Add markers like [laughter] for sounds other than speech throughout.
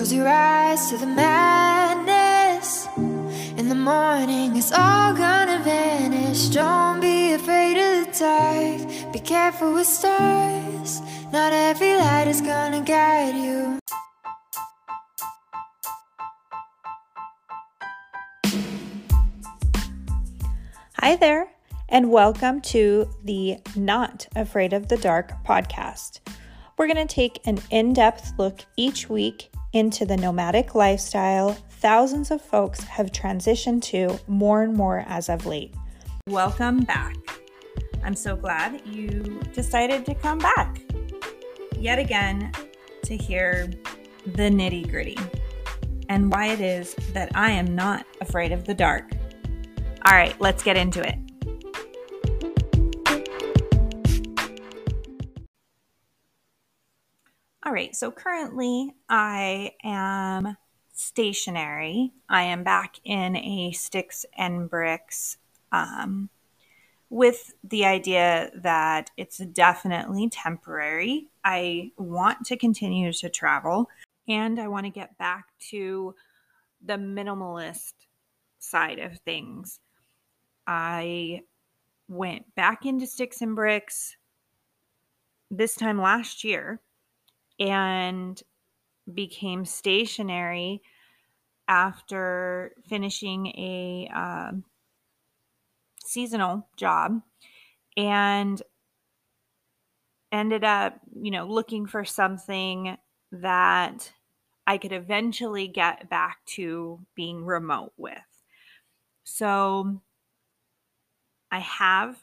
Close your eyes to the madness. In the morning, it's all gonna vanish. Don't be afraid of the dark. Be careful with stars. Not every light is gonna guide you. Hi there, and welcome to the Not Afraid of the Dark podcast. We're going to take an in depth look each week into the nomadic lifestyle thousands of folks have transitioned to more and more as of late. Welcome back. I'm so glad you decided to come back yet again to hear the nitty gritty and why it is that I am not afraid of the dark. All right, let's get into it. All right, so currently I am stationary. I am back in a sticks and bricks um, with the idea that it's definitely temporary. I want to continue to travel and I want to get back to the minimalist side of things. I went back into sticks and bricks this time last year and became stationary after finishing a um, seasonal job and ended up, you know, looking for something that I could eventually get back to being remote with. So I have,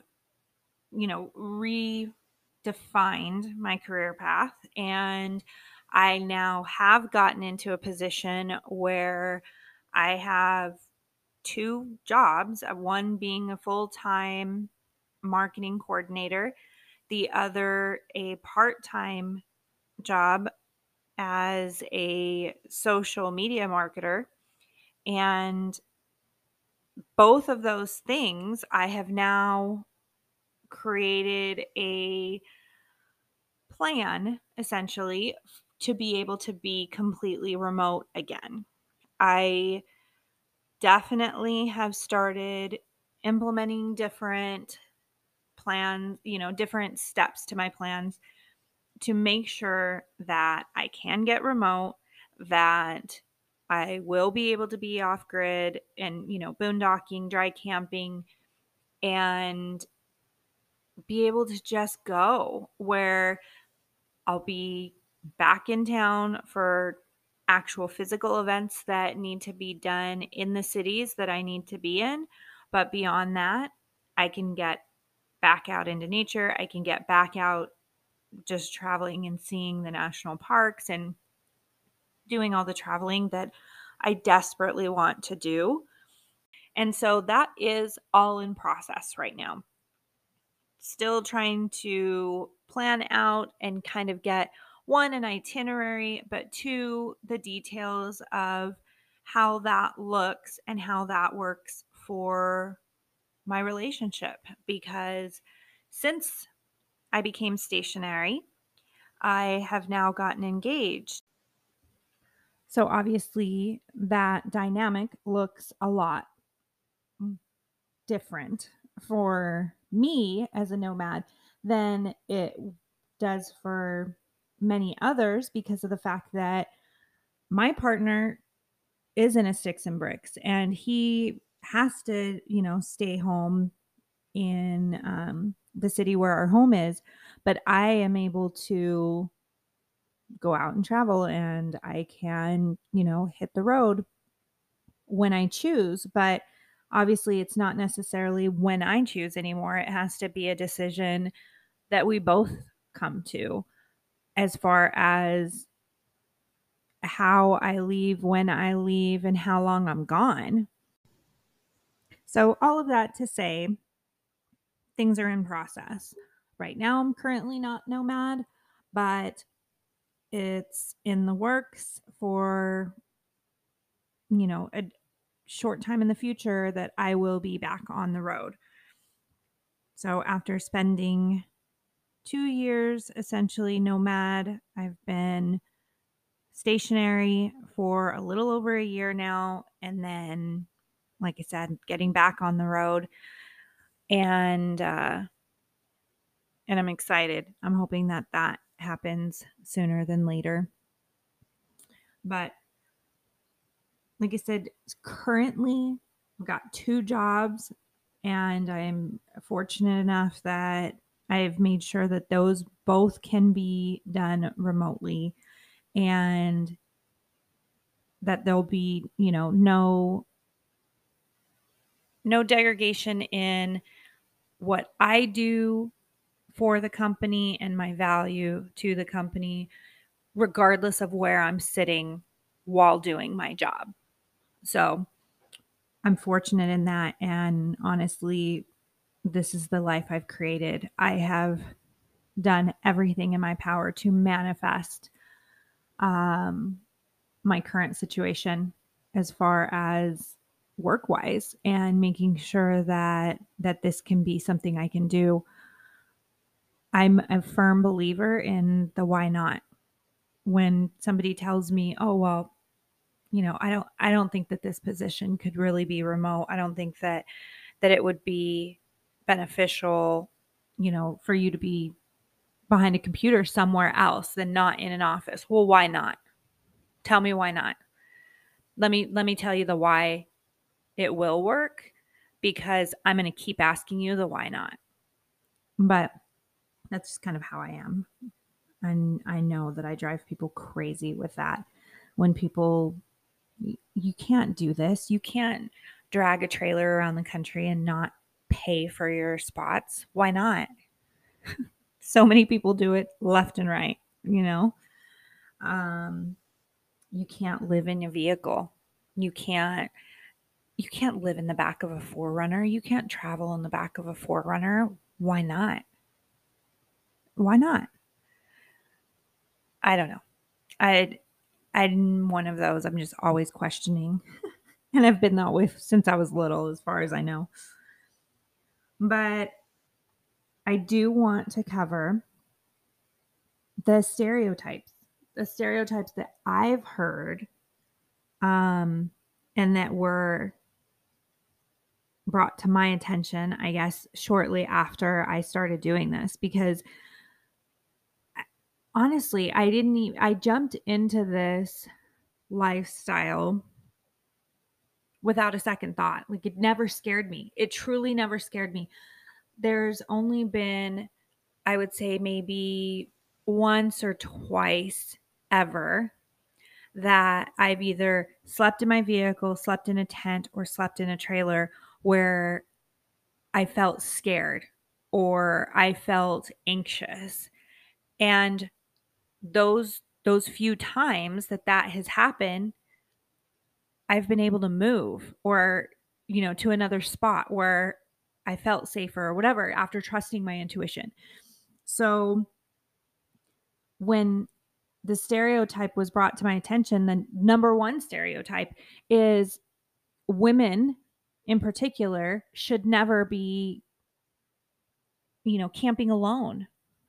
you know, redefined my career path and I now have gotten into a position where I have two jobs, uh, one being a full time marketing coordinator, the other a part time job as a social media marketer. And both of those things, I have now created a plan essentially to be able to be completely remote again. I definitely have started implementing different plans, you know, different steps to my plans to make sure that I can get remote, that I will be able to be off grid and, you know, boondocking, dry camping, and be able to just go where I'll be back in town for actual physical events that need to be done in the cities that I need to be in. But beyond that, I can get back out into nature. I can get back out just traveling and seeing the national parks and doing all the traveling that I desperately want to do. And so that is all in process right now. Still trying to plan out and kind of get one, an itinerary, but two, the details of how that looks and how that works for my relationship. Because since I became stationary, I have now gotten engaged. So obviously, that dynamic looks a lot different for me as a nomad than it does for many others because of the fact that my partner is in a sticks and bricks and he has to, you know, stay home in um, the city where our home is. But I am able to go out and travel and I can, you know, hit the road when I choose. But obviously, it's not necessarily when I choose anymore. It has to be a decision that we both come to as far as how I leave, when I leave, and how long I'm gone. So, all of that to say, things are in process. Right now, I'm currently not nomad, but it's in the works for, you know, a short time in the future that I will be back on the road. So, after spending two years essentially nomad. I've been stationary for a little over a year now. And then, like I said, getting back on the road. And, uh, and I'm excited. I'm hoping that that happens sooner than later. But like I said, currently I've got two jobs and I'm fortunate enough that I've made sure that those both can be done remotely and that there'll be, you know, no no degradation in what I do for the company and my value to the company regardless of where I'm sitting while doing my job. So, I'm fortunate in that and honestly this is the life I've created. I have done everything in my power to manifest um, my current situation as far as work wise and making sure that that this can be something I can do. I'm a firm believer in the why not. When somebody tells me, "Oh, well, you know, I don't I don't think that this position could really be remote. I don't think that that it would be beneficial, you know, for you to be behind a computer somewhere else than not in an office. Well, why not? Tell me why not. Let me let me tell you the why it will work because I'm going to keep asking you the why not. But that's kind of how I am. And I know that I drive people crazy with that. When people you can't do this. You can't drag a trailer around the country and not pay for your spots. Why not? [laughs] so many people do it left and right, you know? Um, you can't live in a vehicle. You can't you can't live in the back of a 4Runner. You can't travel in the back of a 4Runner. Why not? Why not? I don't know. I I'm one of those. I'm just always questioning. [laughs] and I've been that way since I was little, as far as I know. But I do want to cover the stereotypes, the stereotypes that I've heard um, and that were brought to my attention, I guess, shortly after I started doing this because honestly, I didn't even, I jumped into this lifestyle without a second thought. Like it never scared me. It truly never scared me. There's only been, I would say, maybe once or twice ever that I've either slept in my vehicle, slept in a tent, or slept in a trailer where I felt scared or I felt anxious. And those those few times that that has happened I've been able to move or you know to another spot where I felt safer or whatever after trusting my intuition. So when the stereotype was brought to my attention, the number one stereotype is women in particular should never be you know camping alone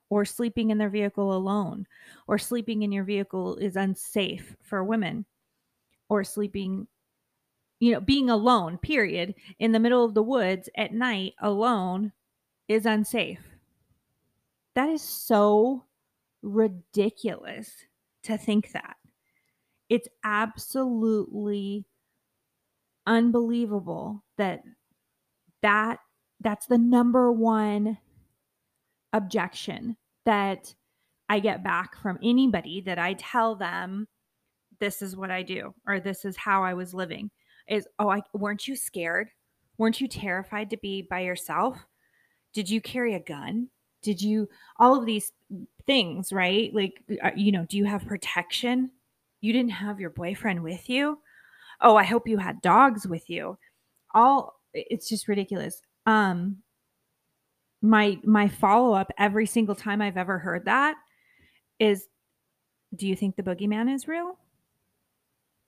or sleeping in their vehicle alone, or sleeping in your vehicle is unsafe for women, or sleeping, you know, being alone, period, in the middle of the woods at night alone is unsafe. That is so ridiculous to think that. It's absolutely unbelievable that that that's the number one objection that I get back from anybody that I tell them this is what I do or this is how I was living is oh I weren't you scared? Weren't you terrified to be by yourself? Did you carry a gun? Did you all of these things, right? Like uh, you know, do you have protection? You didn't have your boyfriend with you? Oh, I hope you had dogs with you. All it's just ridiculous. Um my my follow up every single time I've ever heard that is do you think the boogeyman is real?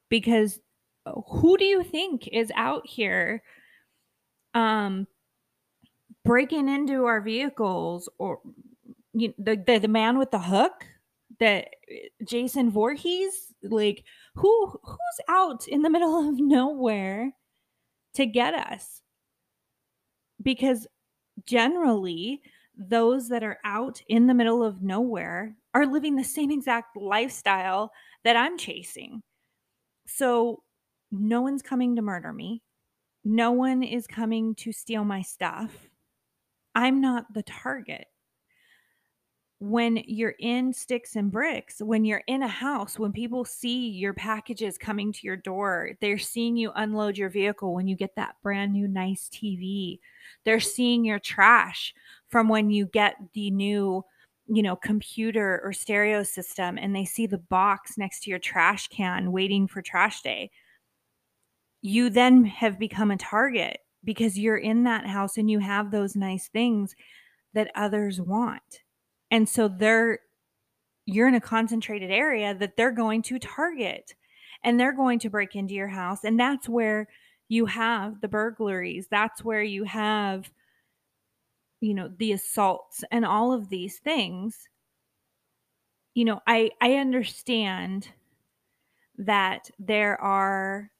Because who do you think is out here um breaking into our vehicles or you know, the, the the man with the hook that Jason Voorhees like Who who's out in the middle of nowhere to get us? Because generally those that are out in the middle of nowhere are living the same exact lifestyle that I'm chasing. So no one's coming to murder me. No one is coming to steal my stuff. I'm not the target. When you're in sticks and bricks, when you're in a house, when people see your packages coming to your door, they're seeing you unload your vehicle when you get that brand new nice TV. They're seeing your trash from when you get the new you know, computer or stereo system and they see the box next to your trash can waiting for trash day, you then have become a target because you're in that house and you have those nice things that others want. And so they're you're in a concentrated area that they're going to target and they're going to break into your house. And that's where you have the burglaries. That's where you have you know the assaults and all of these things. You know i i understand that there are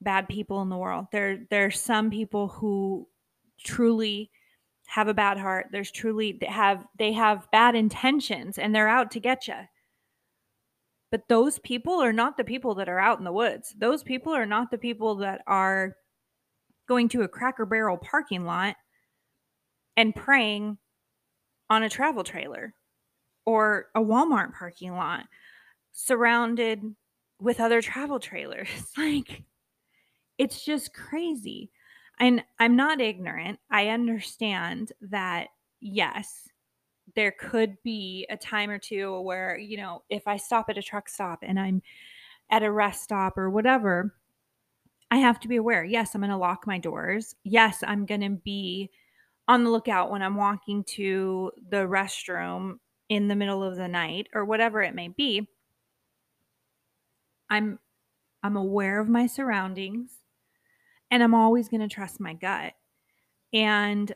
bad people in the world. There there's some people who truly have a bad heart there's truly they have they have bad intentions and they're out to get you but those people are not the people that are out in the woods those people are not the people that are going to a cracker barrel parking lot and preying on a travel trailer or a Walmart parking lot surrounded with other travel trailers. [laughs] like it's just crazy. And I'm not ignorant. I understand that yes, there could be a time or two where, you know, if I stop at a truck stop and I'm at a rest stop or whatever, I have to be aware. Yes, I'm going to lock my doors. Yes, I'm going to be on the lookout when I'm walking to the restroom in the middle of the night or whatever it may be. I'm I'm aware of my surroundings and I'm always going to trust my gut. And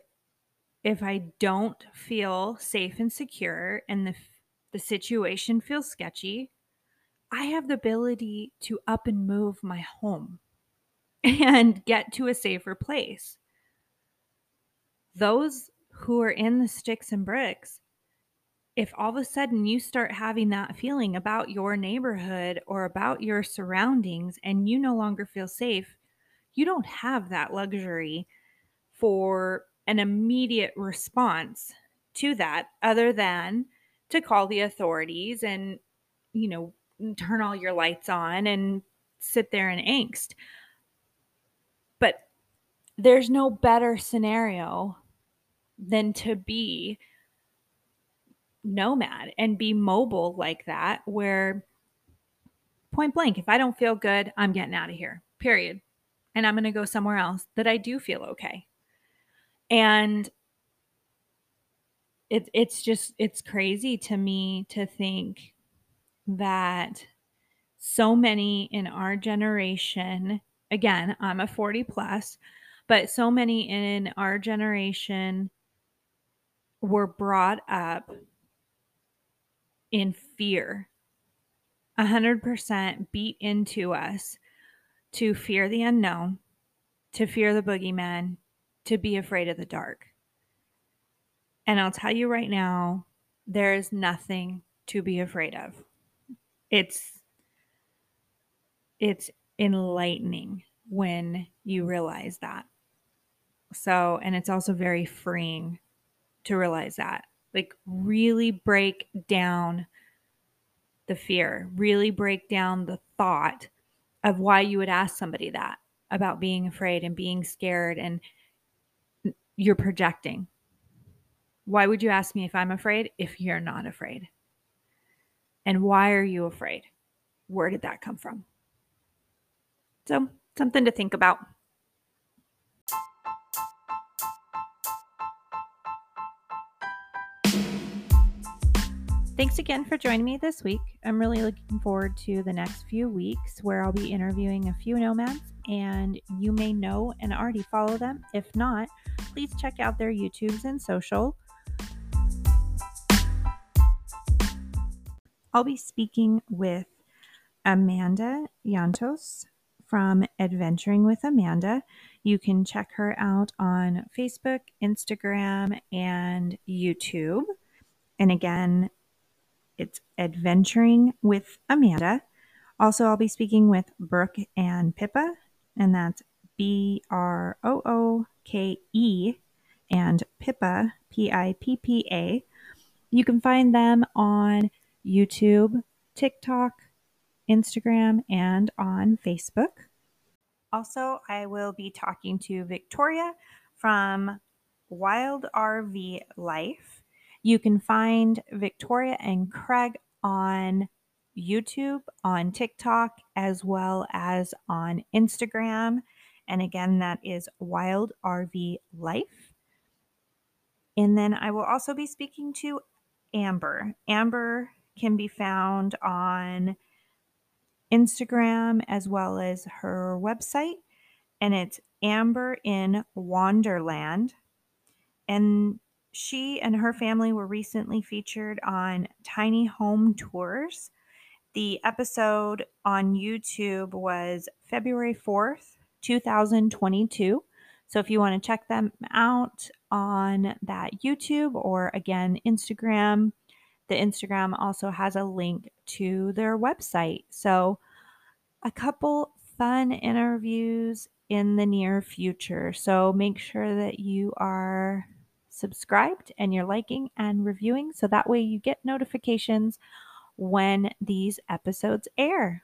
if I don't feel safe and secure and the the situation feels sketchy, I have the ability to up and move my home [laughs] and get to a safer place those who are in the sticks and bricks, if all of a sudden you start having that feeling about your neighborhood or about your surroundings and you no longer feel safe, you don't have that luxury for an immediate response to that other than to call the authorities and, you know, turn all your lights on and sit there in angst. But there's no better scenario than to be nomad and be mobile like that, where point blank, if I don't feel good, I'm getting out of here, period. And I'm going to go somewhere else that I do feel okay. And it, it's just, it's crazy to me to think that so many in our generation, again, I'm a 40 plus, but so many in our generation were brought up in fear, 100% beat into us to fear the unknown, to fear the boogeyman, to be afraid of the dark. And I'll tell you right now, there is nothing to be afraid of. It's it's enlightening when you realize that. So, and it's also very freeing to realize that. Like, really break down the fear, really break down the thought of why you would ask somebody that about being afraid and being scared and you're projecting. Why would you ask me if I'm afraid if you're not afraid? And why are you afraid? Where did that come from? So, something to think about. Thanks again for joining me this week. I'm really looking forward to the next few weeks where I'll be interviewing a few nomads, and you may know and already follow them. If not, please check out their YouTubes and social. I'll be speaking with Amanda Yantos from Adventuring with Amanda. You can check her out on Facebook, Instagram, and YouTube. And again, it's Adventuring with Amanda. Also, I'll be speaking with Brooke and Pippa, and that's B R O O K E and Pippa, P I P P A. You can find them on YouTube, TikTok, Instagram, and on Facebook. Also, I will be talking to Victoria from Wild RV Life. You can find Victoria and Craig on YouTube, on TikTok, as well as on Instagram. And again, that is Wild RV Life. And then I will also be speaking to Amber. Amber can be found on Instagram as well as her website, and it's Amber in Wonderland. And she and her family were recently featured on Tiny Home Tours. The episode on YouTube was February 4th, 2022. So if you want to check them out on that YouTube or again, Instagram, the Instagram also has a link to their website. So a couple fun interviews in the near future. So make sure that you are subscribed and you're liking and reviewing so that way you get notifications when these episodes air.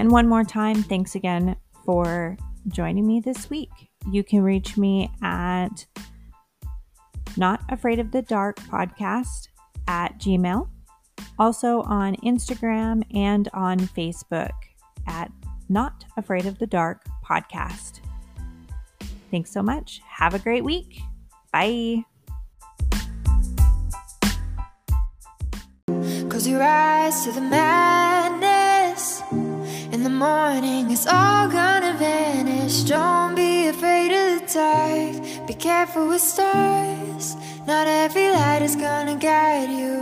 And one more time, thanks again for joining me this week. You can reach me at Not Afraid of the Dark podcast at Gmail, also on Instagram and on Facebook at Not Afraid of the Dark podcast. Thanks so much. Have a great week. Bye. Close your eyes to the madness. In the morning, it's all gonna vanish. Don't be afraid of the dark. Be careful with stars. Not every light is gonna guide you.